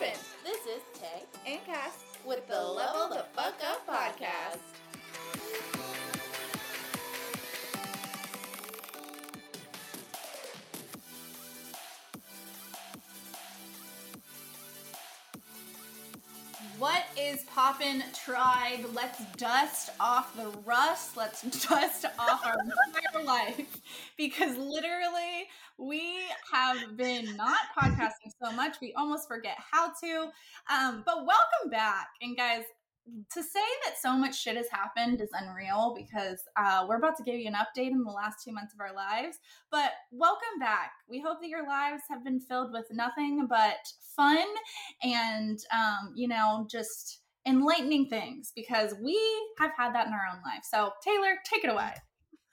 This is Tay and Cass with the Level the Fuck Up podcast. Is poppin' tribe? Let's dust off the rust. Let's dust off our entire life because literally we have been not podcasting so much we almost forget how to. Um, but welcome back, and guys, to say that so much shit has happened is unreal because uh, we're about to give you an update in the last two months of our lives. But welcome back. We hope that your lives have been filled with nothing but fun and, um, you know, just enlightening things because we have had that in our own life. So, Taylor, take it away.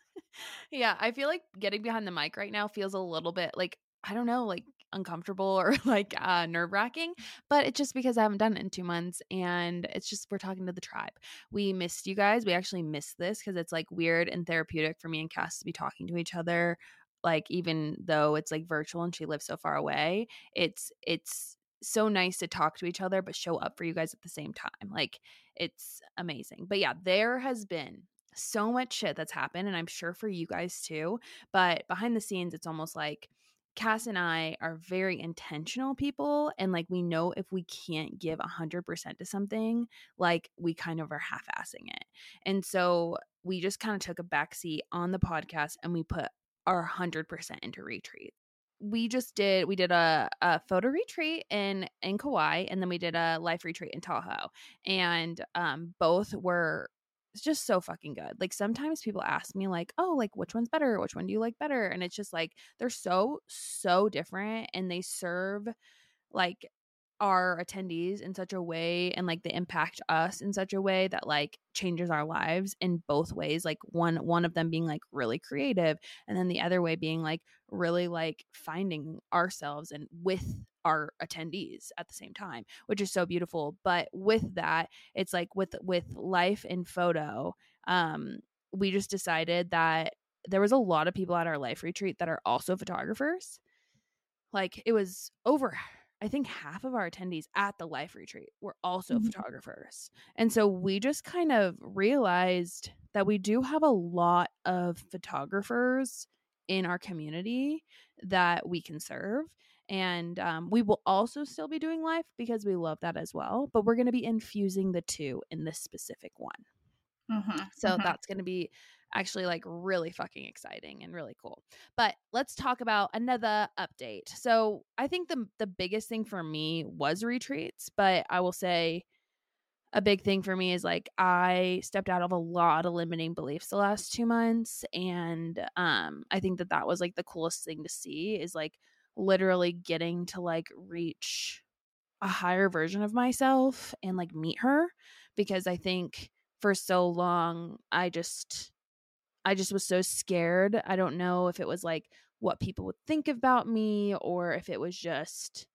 yeah, I feel like getting behind the mic right now feels a little bit like, I don't know, like uncomfortable or like uh, nerve wracking, but it's just because I haven't done it in two months and it's just we're talking to the tribe. We missed you guys. We actually missed this because it's like weird and therapeutic for me and Cass to be talking to each other. Like even though it's like virtual and she lives so far away, it's it's so nice to talk to each other but show up for you guys at the same time. Like it's amazing. But yeah, there has been so much shit that's happened and I'm sure for you guys too. But behind the scenes, it's almost like Cass and I are very intentional people. And like, we know if we can't give 100% to something, like, we kind of are half assing it. And so we just kind of took a backseat on the podcast and we put our 100% into retreat. We just did, we did a, a photo retreat in, in Kauai and then we did a life retreat in Tahoe. And um, both were it's just so fucking good. Like sometimes people ask me like, "Oh, like which one's better? Which one do you like better?" And it's just like they're so so different and they serve like our attendees in such a way and like they impact us in such a way that like changes our lives in both ways like one one of them being like really creative and then the other way being like really like finding ourselves and with our attendees at the same time which is so beautiful but with that it's like with with life and photo um we just decided that there was a lot of people at our life retreat that are also photographers like it was over I think half of our attendees at the life retreat were also mm-hmm. photographers. And so we just kind of realized that we do have a lot of photographers in our community that we can serve. And um, we will also still be doing life because we love that as well. But we're going to be infusing the two in this specific one. Mm-hmm, so mm-hmm. that's going to be actually like really fucking exciting and really cool. But let's talk about another update. So I think the the biggest thing for me was retreats, but I will say a big thing for me is like I stepped out of a lot of limiting beliefs the last 2 months and um I think that that was like the coolest thing to see is like literally getting to like reach a higher version of myself and like meet her because I think for so long I just I just was so scared. I don't know if it was like what people would think about me or if it was just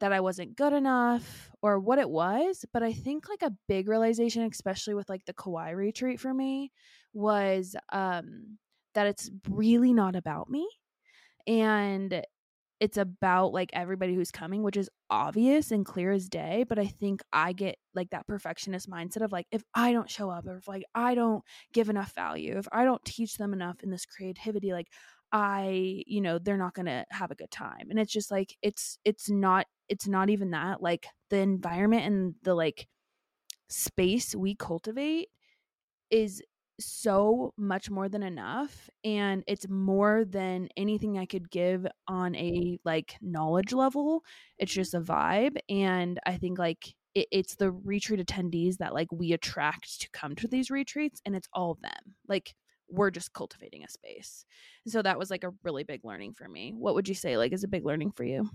that I wasn't good enough or what it was. But I think like a big realization, especially with like the Kauai retreat for me, was um, that it's really not about me. And it's about like everybody who's coming, which is obvious and clear as day. But I think I get like that perfectionist mindset of like, if I don't show up or if like I don't give enough value, if I don't teach them enough in this creativity, like I, you know, they're not to have a good time. And it's just like, it's, it's not, it's not even that. Like the environment and the like space we cultivate is so much more than enough and it's more than anything i could give on a like knowledge level. It's just a vibe and i think like it, it's the retreat attendees that like we attract to come to these retreats and it's all of them. Like we're just cultivating a space. And so that was like a really big learning for me. What would you say like is a big learning for you?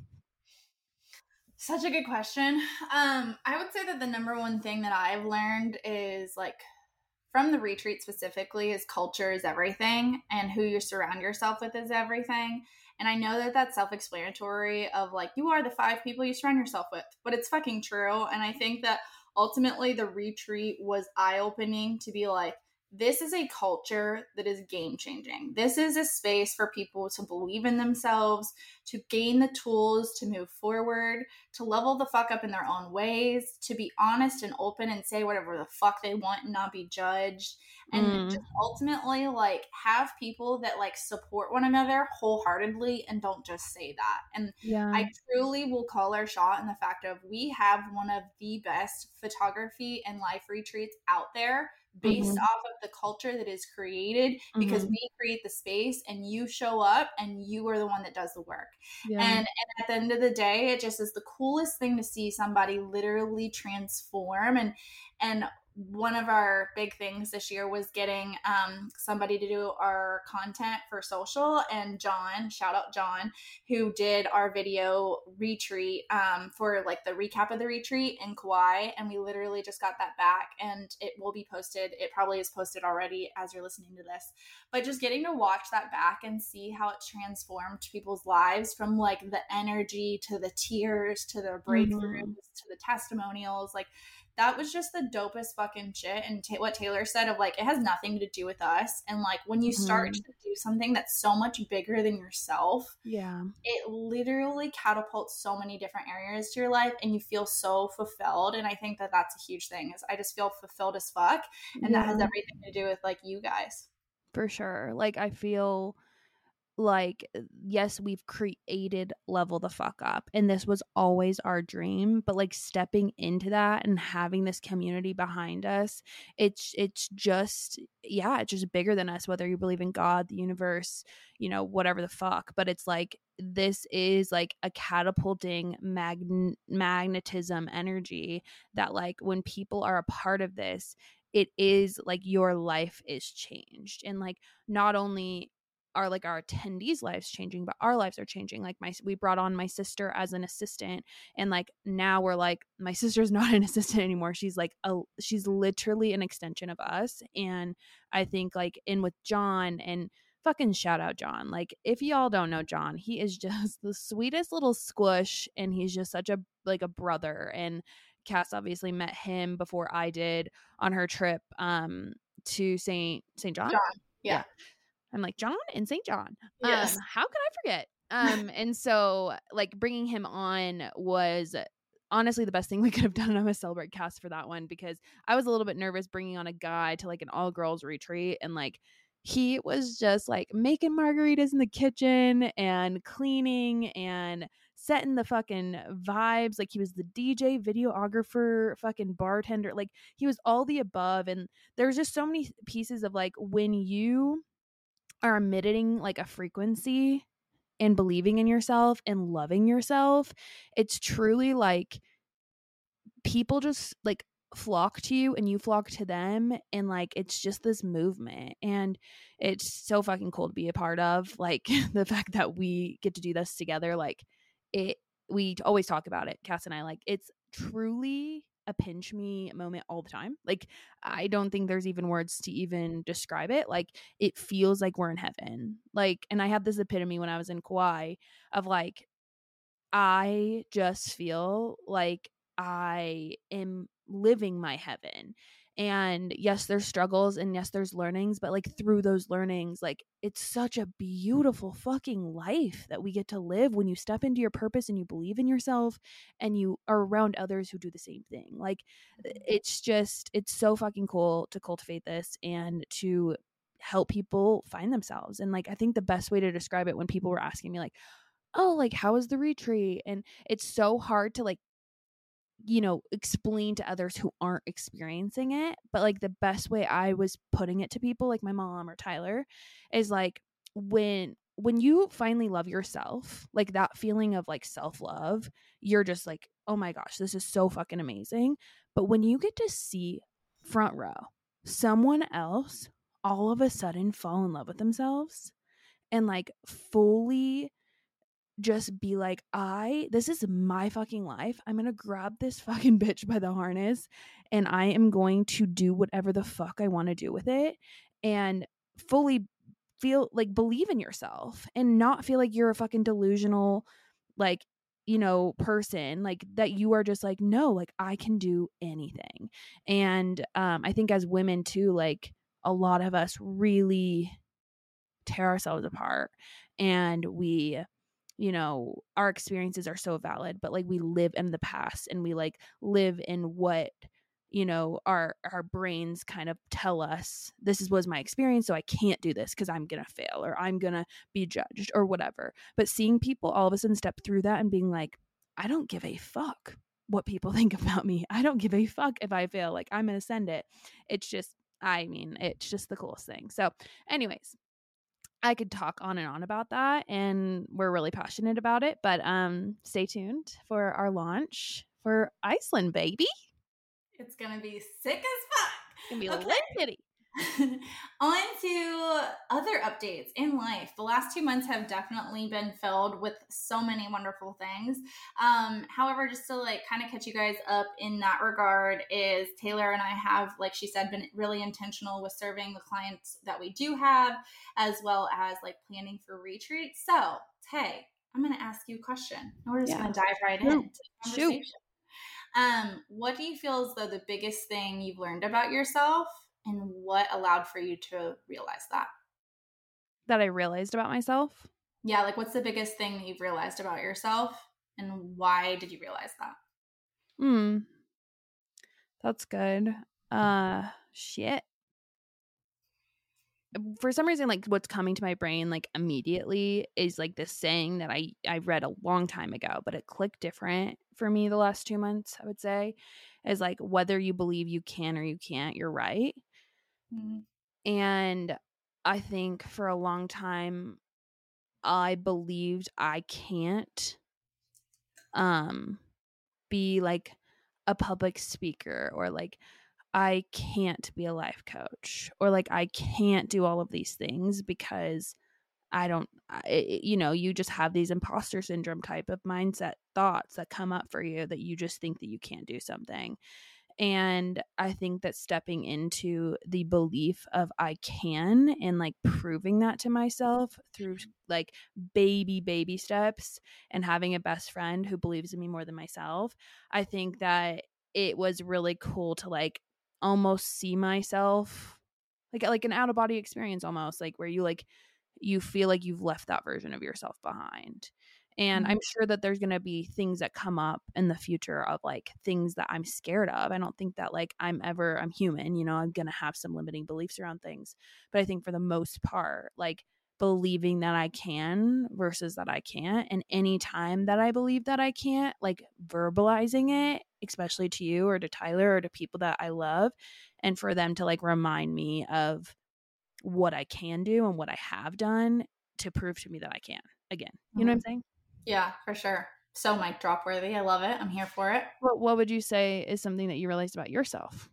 Such a good question. Um i would say that the number one thing that i've learned is like from the retreat specifically is culture is everything and who you surround yourself with is everything. And i know that that's self-explanatory of like you are the five people you surround yourself with but it's fucking true. And i think that ultimately the retreat was eye-opening to be like this is a culture that is game changing. This is a space for people to believe in themselves, to gain the tools to move forward, to level the fuck up in their own ways, to be honest and open and say whatever the fuck they want and not be judged. And Mm. just ultimately like have people that like support one another wholeheartedly and don't just say that. And Yeah. I truly will call our shot in the fact of we have one of the best photography and life retreats out there based Mhm. off of the culture that is created because Mhm. we create the space and you show up and you are the one that does the work. yeah. And, and at the end of the day, it just is the coolest thing to see somebody literally transform and and one of our big things this year was getting um, somebody to do our content for social and john shout out john who did our video retreat um, for like the recap of the retreat in kauai and we literally just got that back and it will be posted it probably is posted already as you're listening to this but just getting to watch that back and see how it transformed people's lives from like the energy to the tears to the breakthroughs to the testimonials like that was just the dopest fucking shit and ta what taylor said of like it has nothing to do with us and like when you start Mhm. to do something that's so much bigger than yourself yeah. it literally catapults so many different areas to your life and you feel so fulfilled and i think that that's a huge thing is i just feel fulfilled as fuck and that has everything to do with like you guys for sure. Like I feel like uh, yes, we've created level the fuck up and this was always our dream, but like stepping into that and having this community behind us, it's it's just yeah, it's just bigger than us whether you believe in God, the universe, you know, whatever the fuck, but it's like this is like a catapulting magn- magnetism energy that like when people are a part of this it is like your life is changed and like not only are like our attendees lives changing but our lives are changing. Like my we brought on my sister as an assistant and like now we're like my sister's not an assistant anymore. She's like a she's literally an extension of us and i think like in with john and fucking shout out john. Like if y'all don't know john he is just the sweetest little squish and he's just such a like a brother and cass obviously met him before i did on her trip um to saint saint john. John, yeah. I'm like john and saint john Yes. um, how could I forget? Um, and so like bringing him on was honestly the best thing we could have done. I'm gonna celebrate Cass for that one because I was a little bit nervous bringing on a guy to like an all girls retreat and like he was just like making margaritas in the kitchen and cleaning and setting the fucking vibes like he was the DJ videographer fucking bartender like he was all the above and there's just so many pieces of like when you are emitting like a frequency and believing in yourself and loving yourself, it's truly like people just like flock to you and you flock to them and like it's just this movement and it's so fucking cool to be a part of like the fact that we get to do this together like it we always talk about it cass and i like it's truly a pinch me moment all the time like i don't think there's even words to even describe it like it feels like we're in heaven like and i had this epitome when i was in kauai of like i just feel like i am living my heaven and yes there's struggles and yes there's learnings but like through those learnings like it's such a beautiful fucking life that we get to live when you step into your purpose and you believe in yourself and you are around others who do the same thing. Like mm-hmm. it's just it's so fucking cool to cultivate this and to help people find themselves and like i think the best way to describe it when people were asking me like oh like how was the retreat? and it's so hard to like you know explain to others who aren't experiencing it but like the best way i was putting it to people like my mom or tyler is like when when you finally love yourself like that feeling of like self-love you're just like oh my gosh this is so fucking amazing. But when you get to see front row someone else all of a sudden fall in love with themselves and like fully just be like, I, this is my fucking life. I'm going to grab this fucking bitch by the harness and I am going to do whatever the fuck I want to do with it and fully feel like believe in yourself and not feel like you're a fucking delusional, like, you know, person, like that you are just like, no, like I can do anything. And um, I think as women too, like, a lot of us really tear ourselves apart and we you know our experiences are so valid but like we live in the past and we like live in what you know our our brains kind of tell us this is was my experience so i can't do this because i'm gonna fail or i'm gonna be judged or whatever. But seeing people all of a sudden step through that and being like i don't give a fuck what people think about me. I don't give a fuck if i fail. Like i'm gonna send it. It's just i mean it's just the coolest thing. So anyways I could talk on and on about that and we're really passionate about it, but um stay tuned for our launch for Iceland, baby. It's gonna be sick as fuck. It's gonna be Okay. lit kitty. On to other updates in life. The last two months have definitely been filled with so many wonderful things. Um, however, just to like kind of catch you guys up in that regard, is Taylor and I have, like she said, been really intentional with serving the clients that we do have, as well as like planning for retreats. So, Tay, I'm gonna ask you a question. And we're just Yeah. gonna dive right Shoot. into the Shoot. conversation. Um, what do you feel is though the biggest thing you've learned about yourself, and what allowed for you to realize that? That I realized about myself. Yeah, like what's the biggest thing that you've realized about yourself, and why did you realize that? Hmm. That's good. Uh shit. For some reason, like what's coming to my brain like immediately is like this saying that I I read a long time ago, but it clicked different for me the last two months, I would say. Is like whether you believe you can or you can't, you're right. And I think for a long time I believed I can't um be like a public speaker or like I can't be a life coach or like I can't do all of these things because I don't I, you know you just have these imposter syndrome type of mindset thoughts that come up for you that you just think that you can't do something and I think that stepping into the belief of I can and like proving that to myself through mm-hmm. like baby, baby steps and having a best friend who believes in me more than myself, I think that it was really cool to like almost see myself like like an out of body experience almost like where you like you feel like you've left that version of yourself behind and Mhm. i'm sure that there's going to be things that come up in the future of like things that i'm scared of i don't think that like i'm ever i'm human you know i'm going to have some limiting beliefs around things but i think for the most part like believing that i can versus that i can't and any time that i believe that i can't like verbalizing it especially to you or to tyler or to people that i love and for them to like remind me of what i can do and what i have done to prove to me that i can again you know what i'm saying Yeah, for sure. So mic drop worthy. I love it. I'm here for it. What what would you say is something that you realized about yourself?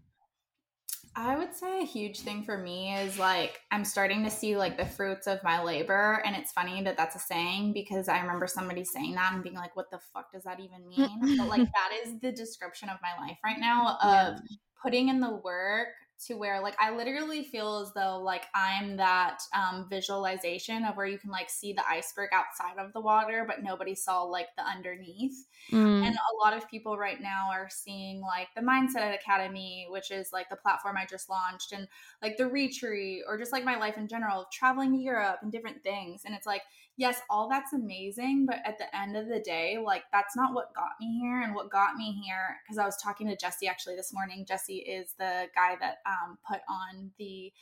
I would say a huge thing for me is like I'm starting to see like the fruits of my labor, and it's funny that that's a saying because I remember somebody saying that and being like, "What the fuck does that even mean?" but like that is the description of my life right now of putting in the work to where like I literally feel as though like I'm that um, visualization of where you can like see the iceberg outside of the water, but nobody saw like the underneath. Mm, And a lot of people right now are seeing like the Mindset Academy, which is like the platform I just launched, and like the retreat, or just like my life in general of traveling to Europe and different things. And it's like, yes, all that's amazing, but at the end of the day, like that's not what got me here. And what got me here, because I was talking to Jesse actually this morning. Jesse is the guy that um, put on the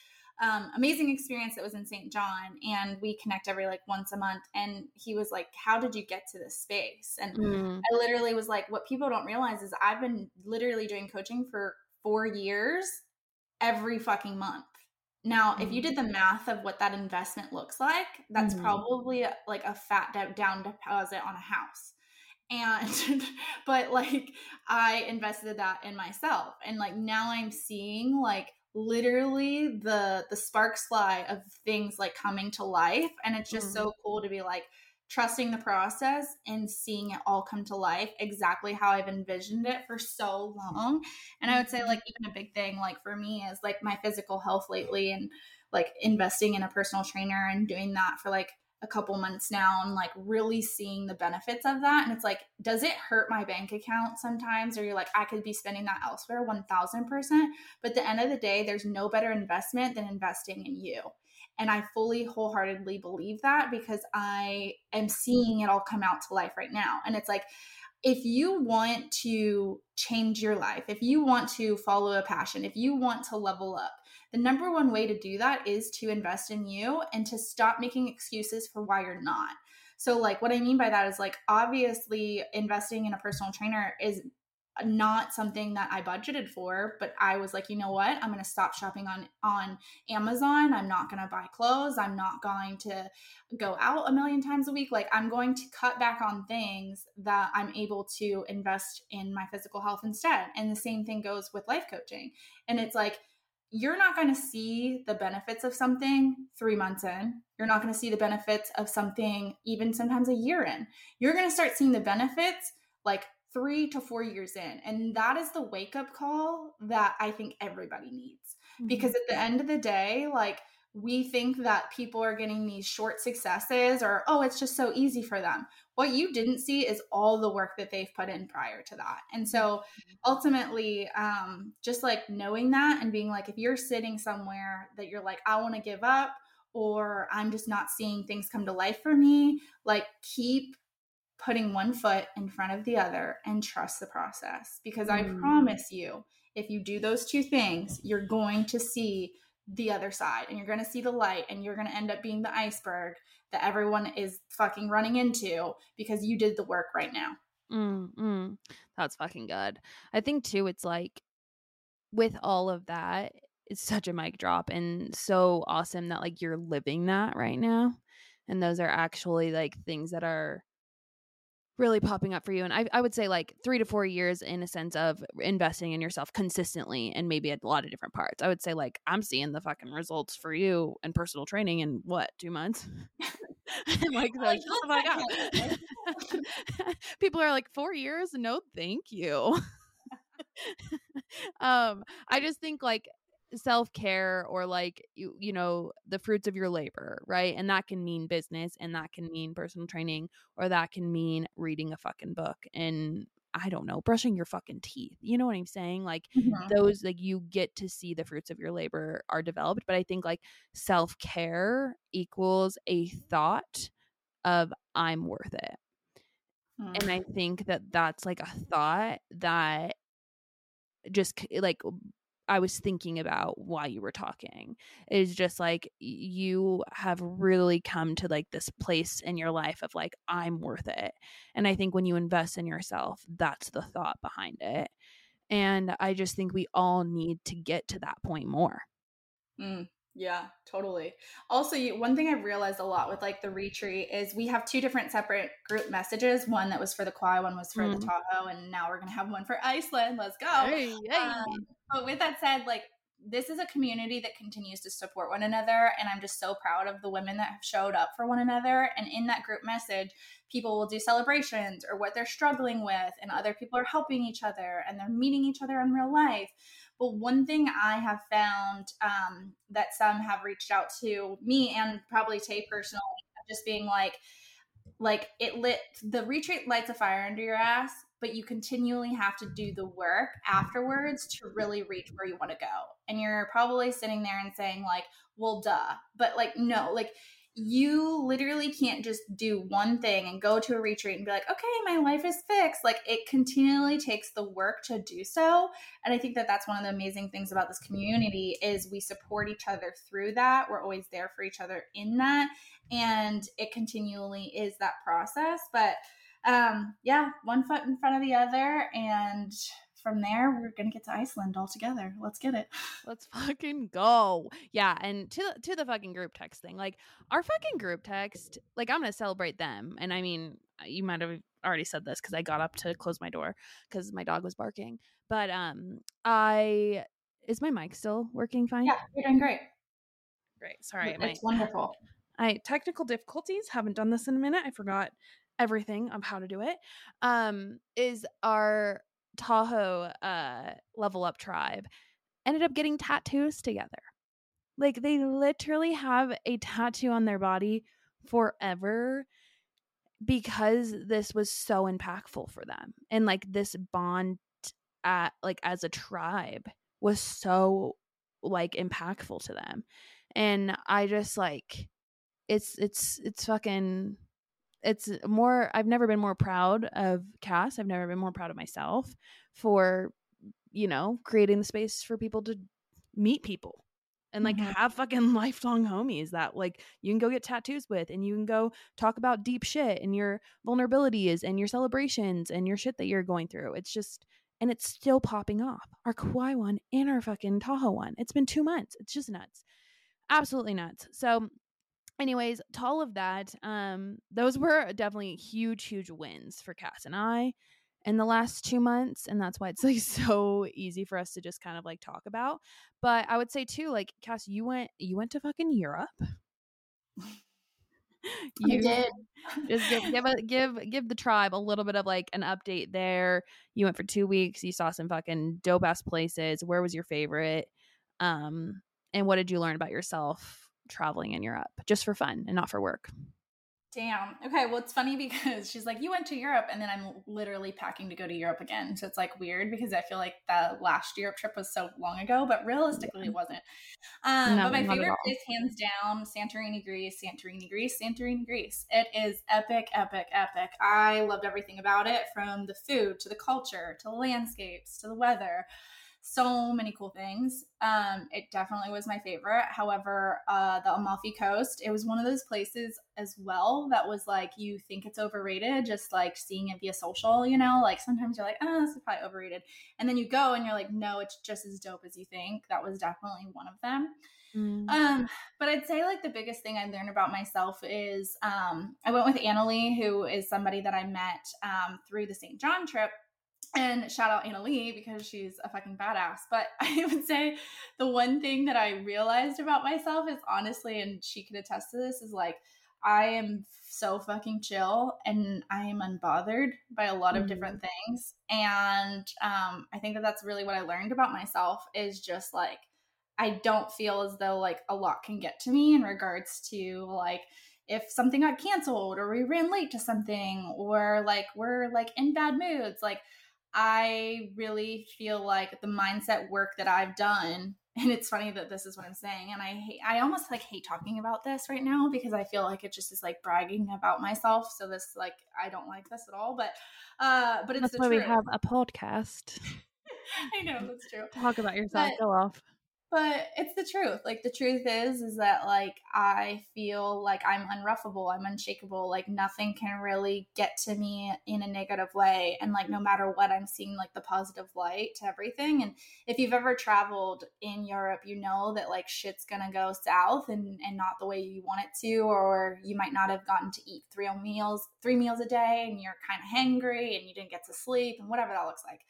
um, amazing experience that was in St. John, and we connect every like once a month. And he was like, "How did you get to this space?" And mm, I literally was like, what people don't realize is I've been literally doing coaching for four years every fucking month. Now, if you did the math of what that investment looks like, that's Mhm. probably like a fat down deposit on a house. And, but like, I invested that in myself. And like, now I'm seeing like literally the the sparks fly of things like coming to life and it's just so cool to be like trusting the process and seeing it all come to life exactly how I've envisioned it for so long. And I would say like even a big thing like for me is like my physical health lately and like investing in a personal trainer and doing that for like a couple months now and like really seeing the benefits of that. And it's like, does it hurt my bank account sometimes? Or you're like, I could be spending that elsewhere 1000%. But the end of the day, there's no better investment than investing in you. And I fully wholeheartedly believe that because I am seeing it all come out to life right now. And it's like, if you want to change your life, if you want to follow a passion, if you want to level up, the number one way to do that is to invest in you and to stop making excuses for why you're not. So, like, what I mean by that is like, obviously, investing in a personal trainer is not something that I budgeted for, but I was like, you know what? I'm going to stop shopping on on Amazon. I'm not going to buy clothes. I'm not going to go out a million times a week. Like I'm going to cut back on things that I'm able to invest in my physical health instead. And the same thing goes with life coaching. And it's like you're not going to see the benefits of something 3 months in. You're not going to see the benefits of something even sometimes a year in. You're going to start seeing the benefits like three to four years in. And that is the wake up call that I think everybody needs. Mm-hmm. Because at the end of the day, like, we think that people are getting these short successes or, oh, it's just so easy for them. What you didn't see is all the work that they've put in prior to that. And so mm-hmm. ultimately, um, just like knowing that and being like, if you're sitting somewhere that you're like, I want to give up, or I'm just not seeing things come to life for me, like keep putting one foot in front of the other and trust the process. Because I mm. promise you, if you do those two things, you're going to see the other side and you're going to see the light and you're going to end up being the iceberg that everyone is fucking running into because you did the work right now. Mm, mm. That's fucking good. I think too, it's like with all of that, it's such a mic drop and so awesome that like you're living that right now. And those are actually like things that are really popping up for you and I, I would say like three to four years in a sense of investing in yourself consistently and maybe a lot of different parts. I would say like i'm seeing the fucking results for you and personal training in what two months? Like, like oh my god people are like four years? No thank you. Um i just think like self-care or like you you know the fruits of your labor right and that can mean business and that can mean personal training or that can mean reading a fucking book and I don't know, brushing your fucking teeth. You know what I'm saying? Like mm-hmm. those like you get to see the fruits of your labor are developed, but I think like self-care equals a thought of I'm worth it. And I think that that's like a thought that just like I was thinking about while you were talking is just like you have really come to like this place in your life of like I'm worth it. And I think when you invest in yourself, that's the thought behind it. And I just think we all need to get to that point more. Mm. Yeah, totally. Also, you, one thing I've realized a lot with like the retreat is we have two different separate group messages. One that was for the Kauai, one was for mm. the Tahoe, and now we're gonna have one for Iceland. Let's go. Hey, hey. Um, but with that said, like this is a community that continues to support one another, and I'm just so proud of the women that have showed up for one another. And in that group message, people will do celebrations or what they're struggling with, and other people are helping each other, and they're meeting each other in real life. But one thing I have found um, that some have reached out to me and probably Tay personally, just being like, like it lit the retreat lights a fire under your ass, but you continually have to do the work afterwards to really reach where you want to go. And you're probably sitting there and saying like, well, duh. But like, no, like you literally can't just do one thing and go to a retreat and be like, okay, my life is fixed. Like it continually takes the work to do so. And I think that that's one of the amazing things about this community is we support each other through that. We're always there for each other in that. And it continually is that process. But um, yeah, one foot in front of the other and from there, we're gonna get to Iceland all together. Let's get it. Let's fucking go. Yeah, and to the, to the fucking group text thing, like our fucking group text, like I'm gonna celebrate them. And I mean, you might have already said this because I got up to close my door because my dog was barking. But um, I is my mic still working fine? Yeah, you're doing great. Great. Sorry, it's wonderful. I technical difficulties. Haven't done this in a minute. I forgot everything of how to do it. Um, is our Tahoe uh, level up tribe ended up getting tattoos together. Like they literally have a tattoo on their body forever because this was so impactful for them and like this bond at like as a tribe was so like impactful to them and i just like it's it's it's fucking it's more i've never been more proud of cass i've never been more proud of myself for you know creating the space for people to meet people and like Mhm. have fucking lifelong homies that like you can go get tattoos with and you can go talk about deep shit and your vulnerabilities and your celebrations and your shit that you're going through. It's just and it's still popping off. Our Kauai one and our fucking Tahoe one. It's been two months. It's just nuts. Absolutely nuts. So anyways, to all of that, um, those were definitely huge, huge wins for Cass and I in the last two months and that's why it's like so easy for us to just kind of like talk about. But i would say too like cass you went you went to fucking europe? I did. just give give, a, give give the tribe a little bit of like an update there. You went for two weeks you saw some fucking dope ass places. Where was your favorite? Um and what did you learn about yourself traveling in europe just for fun and not for work Damn. Okay. Well, it's funny because she's like, you went to Europe, and then I'm literally packing to go to Europe again. So it's like weird because I feel like the last Europe trip was so long ago, but realistically, it wasn't. Um, No, but my favorite place, hands down, Santorini, Greece. Santorini, Greece. Santorini, Greece. It is epic, epic, epic. I loved everything about it, from the food to the culture to the landscapes to the weather so many cool things. Um, it definitely was my favorite. However, uh, the Amalfi Coast, it was one of those places as well that was like you think it's overrated, just like seeing it via social. You know, like sometimes you're like, oh, this is probably overrated, and then you go and you're like, no, it's just as dope as you think. That was definitely one of them. Um, but I'd say like the biggest thing I learned about myself is um, I went with Annalie, who is somebody that I met um, through the St. John trip. And shout out Anna Lee because she's a fucking badass. But I would say the one thing that I realized about myself is honestly, and she could attest to this, is like I am so fucking chill and I am unbothered by a lot of Mhm. different things. And um, I think that that's really what I learned about myself is just like I don't feel as though like a lot can get to me in regards to like if something got canceled or we ran late to something or like we're like in bad moods like I really feel like the mindset work that I've done and it's funny that this is what I'm saying and I hate I almost like hate talking about this right now because I feel like it just is like bragging about myself so this like I don't like this at all but uh but it's that's the why we have a podcast. I know that's true. Talk about yourself But- go off but it's the truth like the truth is is that like i feel like i'm unruffable i'm unshakable like nothing can really get to me in a negative way and like no matter what i'm seeing like the positive light to everything and if you've ever traveled in europe you know that like shit's gonna go south and and not the way you want it to or you might not have gotten to eat three meals three meals a day and you're kind of hangry and you didn't get to sleep and whatever that looks like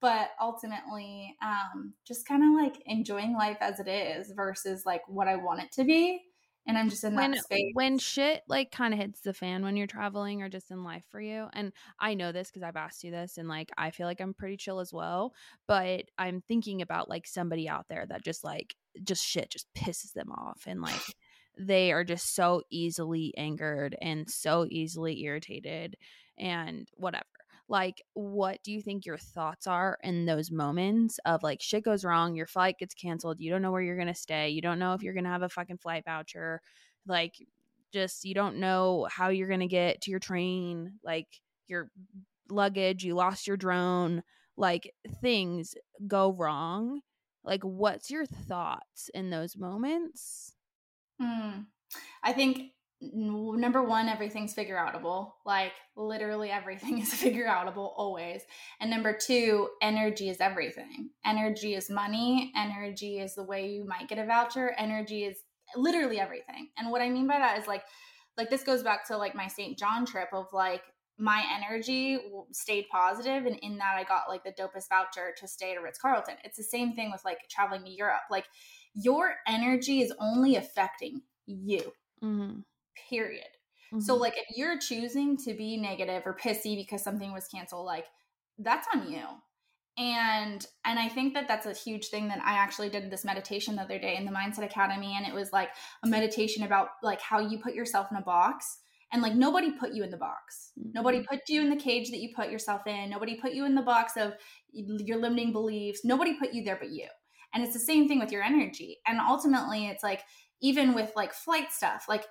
but ultimately um, just kind of like enjoying life as it is versus like what i want it to be and i'm just in when that space. when shit like kind of hits the fan when you're traveling or just in life for you and i know this because i've asked you this and like i feel like i'm pretty chill as well but i'm thinking about like somebody out there that just like just shit just pisses them off and like they are just so easily angered and so easily irritated and whatever like what do you think your thoughts are in those moments of like shit goes wrong your flight gets canceled you don't know where you're gonna stay you don't know if you're gonna have a fucking flight voucher like just you don't know how you're gonna get to your train like your luggage you lost your drone like things go wrong like what's your thoughts in those moments Hmm. I think number one, everything's figure outable. Like literally everything is figure outable always. And number two, energy is everything. Energy is money. Energy is the way you might get a voucher. Energy is literally everything. And what I mean by that is like, like this goes back to like my St. John trip of like my energy stayed positive and in that I got like the dopest voucher to stay at a Ritz Carlton. It's the same thing with like traveling to Europe. Like your energy is only affecting you mm-hmm. Period. So like if you're choosing to be negative or pissy because something was canceled like that's on you. And and i think that that's a huge thing that i actually did this meditation the other day in the mindset academy and it was like a meditation about like how you put yourself in a box and like nobody put you in the box. Mm-hmm. nobody put you in the cage that you put yourself in. Nobody put you in the box of your limiting beliefs. Nobody put you there but you. And it's the same thing with your energy. And ultimately it's like even with like flight stuff like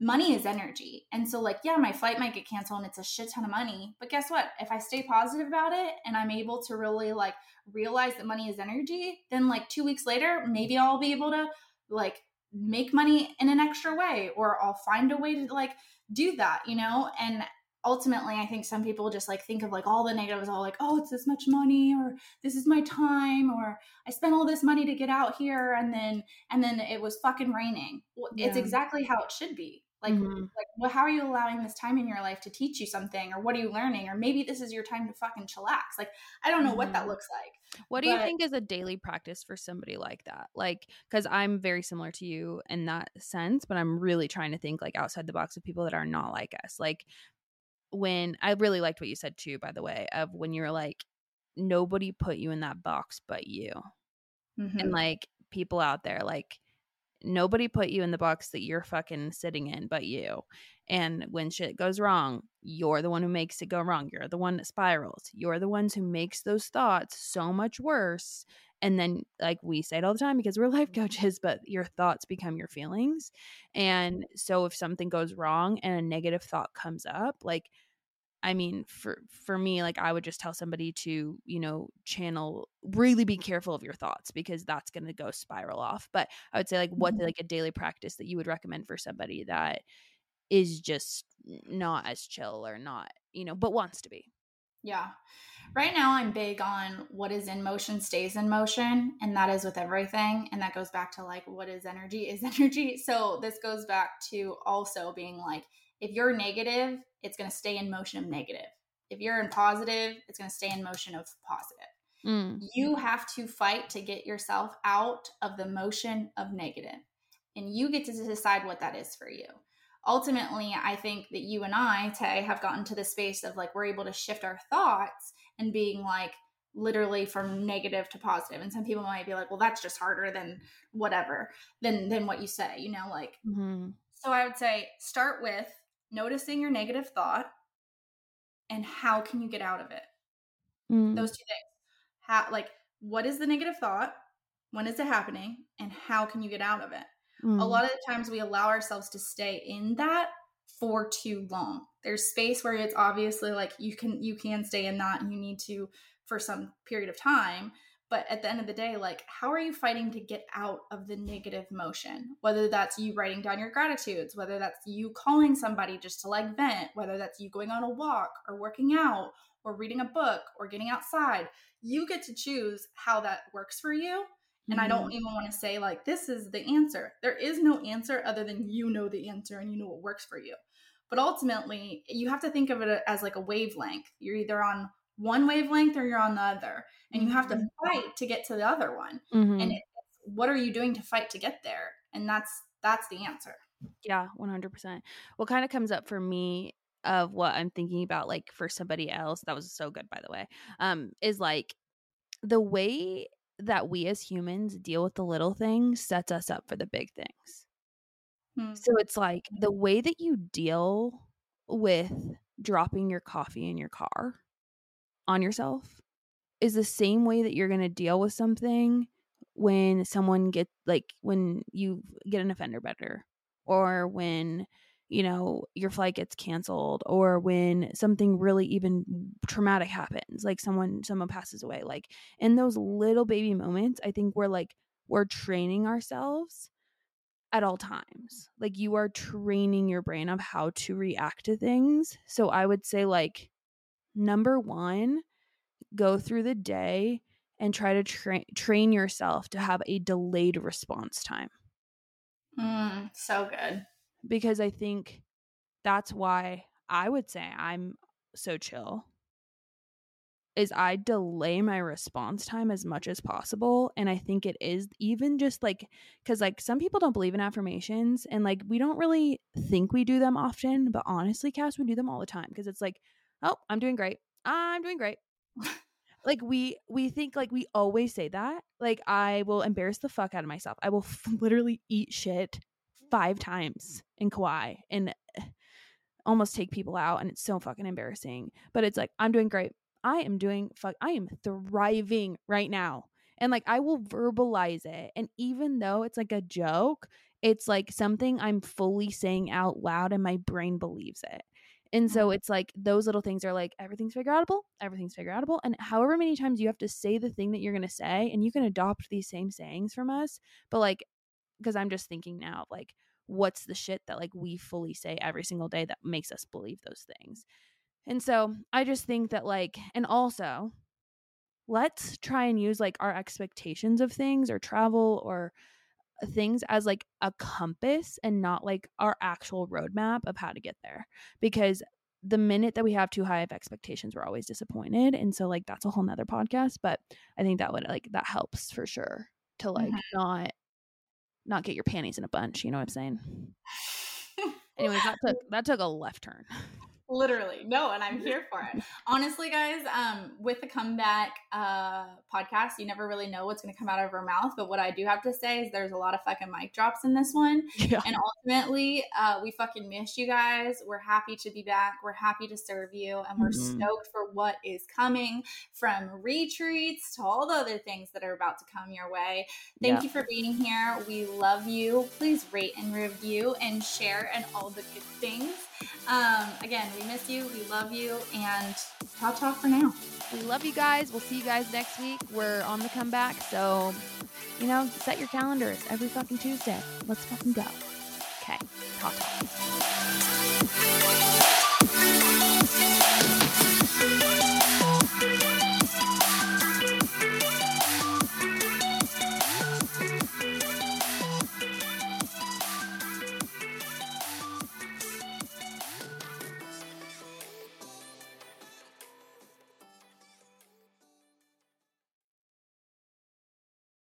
money is energy. And so, like, yeah, my flight might get canceled and it's a shit ton of money. But guess what? If I stay positive about it and I'm able to really like realize that money is energy, then like two weeks later, maybe I'll be able to like make money in an extra way or I'll find a way to like do that, you know? And ultimately i think some people just like think of like all the negatives all like oh it's this much money or this is my time or i spent all this money to get out here and then and then it was fucking raining yeah. it's exactly how it should be like, mm-hmm. like well, how are you allowing this time in your life to teach you something, or what are you learning, or maybe this is your time to fucking chillax. Like, I don't know mm-hmm. what that mm-hmm. looks like. What do you think is a daily practice for somebody like that? Like, because I'm very similar to you in that sense, but I'm really trying to think like outside the box of people that are not like us. Like, when I really liked what you said too, by the way, of when you're like, nobody put you in that box but you, mm-hmm. and like people out there, like nobody put you in the box that you're fucking sitting in but you. And when shit goes wrong, you're the one who makes it go wrong. You're the one that spirals. You're the ones who makes those thoughts so much worse. And then, like we say it all the time because we're life mm-hmm. coaches, but your thoughts become your feelings. And so, if something goes wrong and a negative thought comes up, like I mean, for for me, like I would just tell somebody to, you know, channel really be careful of your thoughts because that's going to go spiral off. But I would say like what mm-hmm. like a daily practice that you would recommend for somebody that is just not as chill or not, you know, but wants to be. Yeah. Right now I'm big on what is in motion stays in motion and that is with everything and that goes back to like what is energy is energy. So this goes back to also being like if you're negative, it's going to stay in motion of negative. If you're in positive, it's going to stay in motion of positive. Mm. You have to fight to get yourself out of the motion of negative, and you get to decide what that is for you. Ultimately, I think that you and I, Tay, have gotten to the space of like we're able to shift our thoughts and being like literally from negative to positive. And some people might be like, well, that's just harder than whatever than than what you say, you know, like. Mm-hmm. So I would say start with noticing your negative thought and how can you get out of it? Mm. those two things. How like what is the negative thought? When is it happening? And how can you get out of it? Mm. a lot of the times we allow ourselves to stay in that for too long. There's space where it's obviously like you can you can stay in that and you need to for some period of time but at the end of the day like how are you fighting to get out of the negative motion whether that's you writing down your gratitudes whether that's you calling somebody just to like vent whether that's you going on a walk or working out or reading a book or getting outside you get to choose how that works for you and mm-hmm. i don't mm-hmm. even want to say like this is the answer there is no answer other than you know the answer and you know what works for you but ultimately you have to think of it as like a wavelength you're either on one wavelength or you're on the other and you have to mm-hmm. fight to get to the other one mm-hmm. and what are you doing to fight to get there and that's that's the answer yeah 100% what kind of comes up for me of what i'm thinking about like for somebody else that was so good by the way um is like the way that we as humans deal with the little things sets us up for the big things hmm. so it's like the way that you deal with dropping your coffee in your car on yourself is the same way that you're going to deal with something when someone gets like when you get an offender better or when you know your flight gets canceled or when something really even traumatic happens like someone someone passes away like in those little baby moments i think we're like we're training ourselves at all times. Like you are training your brain of how to react to things. So i would say like number one, go through the day and try to tra- train yourself to have a delayed response time. Mm, so good. Because I think that's why I would say I'm so chill is I delay my response time as much as possible and I think it is even just like cuz like some people don't believe in affirmations and like we don't really think we do them often but honestly Cass we do them all the time because it's like oh, I'm doing great. I'm doing great. like we we think like we always say that. Like I will embarrass the fuck out of myself. I will f- literally eat shit five times in Kauai and eh, almost take people out and it's so fucking embarrassing. But it's like I'm doing great. I am doing fuck I am thriving right now. And like I will verbalize it. And even though it's like a joke, it's like something I'm fully saying out loud and my brain believes it. And so mm-hmm. it's like those little things are like everything's figure outable, everything's figure outable. And however many times you have to say the thing that you're going to say, and you can adopt these same sayings from us. But like, because I'm just thinking now, like, what's the shit that like we fully say every single day that makes us believe those things? And so I just think that like, and also let's try and use like our expectations of things or travel or things as like a compass and not like our actual roadmap of how to get there because the minute that we have too high of expectations we're always disappointed and so like that's a whole nother podcast but i think that would like that helps for sure to like Mhm. not not get your panties in a bunch you know what i'm saying anyways that took that took a left turn Literally. No, and I'm here for it. Honestly, guys, um, with the comeback uh podcast, you never really know what's gonna come out of her mouth. But what I do have to say is there's a lot of fucking mic drops in this one. yeah And ultimately, uh, we fucking missed you guys. We're happy to be back. We're happy to serve you. And we're Mhm. stoked for what is coming from retreats to all the other things that are about to come your way. Thank Yeah. you for being here. We love you. Please rate and review and share and all the good things. Um, again, we miss you. We love you. And ta ta for now. we love you guys we'll see you guys next week we're on the comeback so you know set your calendars every fucking tuesday let's fucking go okay ta ta